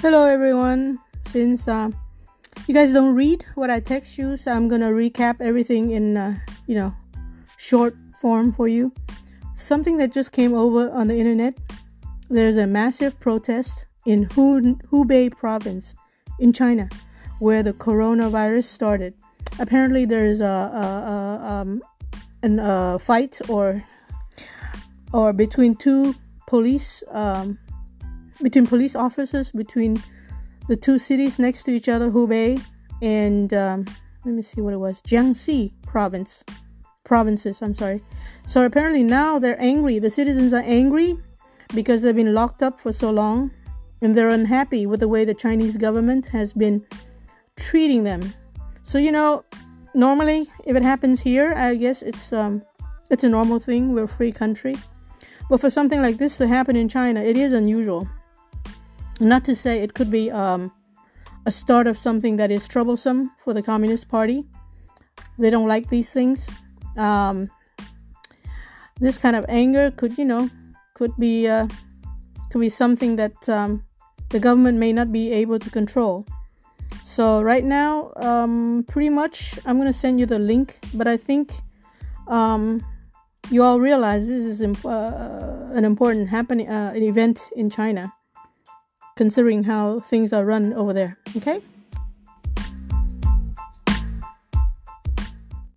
Hello, everyone. Since uh, you guys don't read what I text you, so I'm gonna recap everything in uh, you know short form for you. Something that just came over on the internet. There's a massive protest in Hubei province in China, where the coronavirus started. Apparently, there's a, a, a um, an, a fight or or between two police. Um, between police officers between the two cities next to each other, Hubei and um, let me see what it was, Jiangxi province, provinces. I'm sorry. So apparently now they're angry. The citizens are angry because they've been locked up for so long, and they're unhappy with the way the Chinese government has been treating them. So you know, normally if it happens here, I guess it's um, it's a normal thing. We're a free country. But for something like this to happen in China, it is unusual. Not to say it could be um, a start of something that is troublesome for the Communist Party. They don't like these things. Um, this kind of anger could, you know, could be uh, could be something that um, the government may not be able to control. So right now, um, pretty much, I'm gonna send you the link. But I think um, you all realize this is imp- uh, an important happening, uh, an event in China considering how things are run over there. Okay?